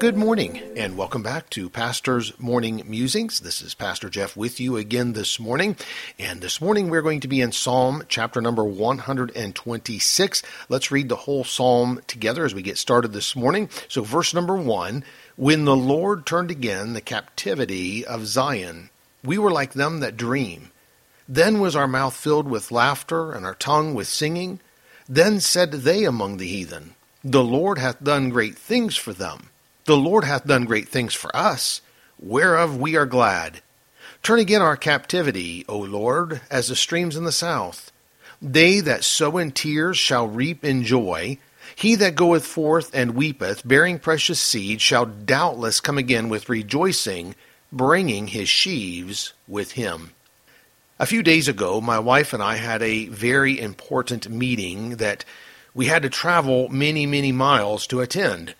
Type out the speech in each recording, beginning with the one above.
Good morning, and welcome back to Pastor's Morning Musings. This is Pastor Jeff with you again this morning. And this morning we're going to be in Psalm chapter number 126. Let's read the whole psalm together as we get started this morning. So, verse number one When the Lord turned again the captivity of Zion, we were like them that dream. Then was our mouth filled with laughter, and our tongue with singing. Then said they among the heathen, The Lord hath done great things for them. The Lord hath done great things for us, whereof we are glad. Turn again our captivity, O Lord, as the streams in the south. They that sow in tears shall reap in joy. He that goeth forth and weepeth, bearing precious seed, shall doubtless come again with rejoicing, bringing his sheaves with him. A few days ago, my wife and I had a very important meeting that we had to travel many, many miles to attend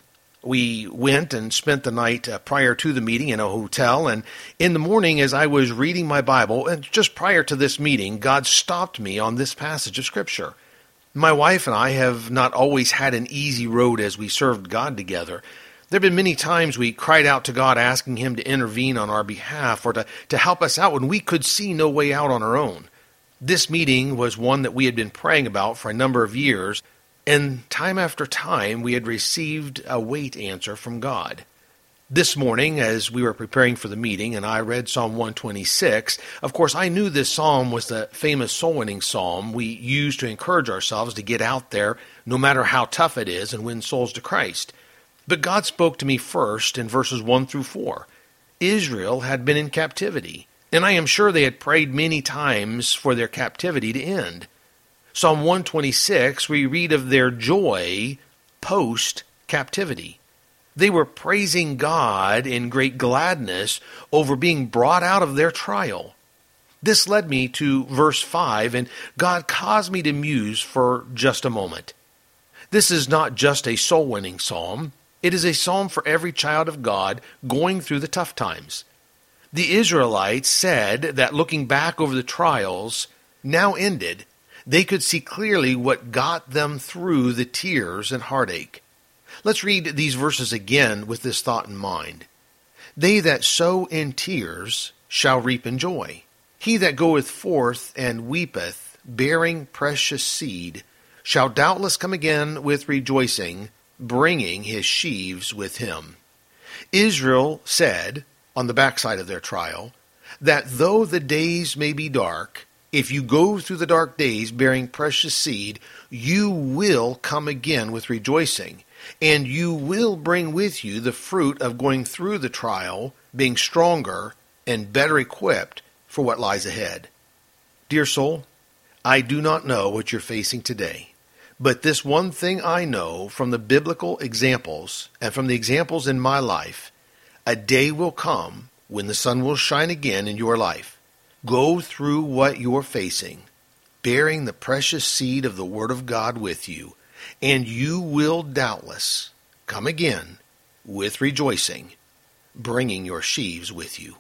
we went and spent the night uh, prior to the meeting in a hotel. And in the morning, as I was reading my Bible, and just prior to this meeting, God stopped me on this passage of Scripture. My wife and I have not always had an easy road as we served God together. There have been many times we cried out to God asking Him to intervene on our behalf or to, to help us out when we could see no way out on our own. This meeting was one that we had been praying about for a number of years and time after time, we had received a wait answer from God. This morning, as we were preparing for the meeting, and I read Psalm 126, of course, I knew this psalm was the famous soul winning psalm we use to encourage ourselves to get out there, no matter how tough it is, and win souls to Christ. But God spoke to me first in verses 1 through 4. Israel had been in captivity, and I am sure they had prayed many times for their captivity to end. Psalm 126, we read of their joy post captivity. They were praising God in great gladness over being brought out of their trial. This led me to verse 5, and God caused me to muse for just a moment. This is not just a soul winning psalm, it is a psalm for every child of God going through the tough times. The Israelites said that looking back over the trials now ended, they could see clearly what got them through the tears and heartache. Let's read these verses again with this thought in mind. They that sow in tears shall reap in joy. He that goeth forth and weepeth, bearing precious seed, shall doubtless come again with rejoicing, bringing his sheaves with him. Israel said, on the backside of their trial, that though the days may be dark, if you go through the dark days bearing precious seed, you will come again with rejoicing, and you will bring with you the fruit of going through the trial, being stronger and better equipped for what lies ahead. Dear soul, I do not know what you're facing today, but this one thing I know from the biblical examples and from the examples in my life a day will come when the sun will shine again in your life Go through what you're facing, bearing the precious seed of the Word of God with you, and you will doubtless come again with rejoicing, bringing your sheaves with you.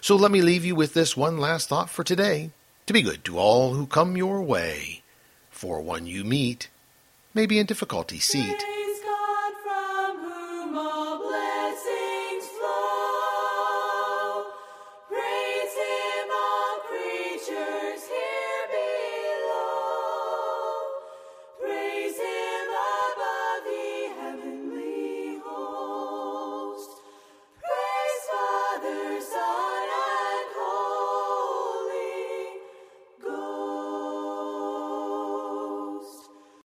So let me leave you with this one last thought for today to be good to all who come your way, for one you meet may be in difficulty seat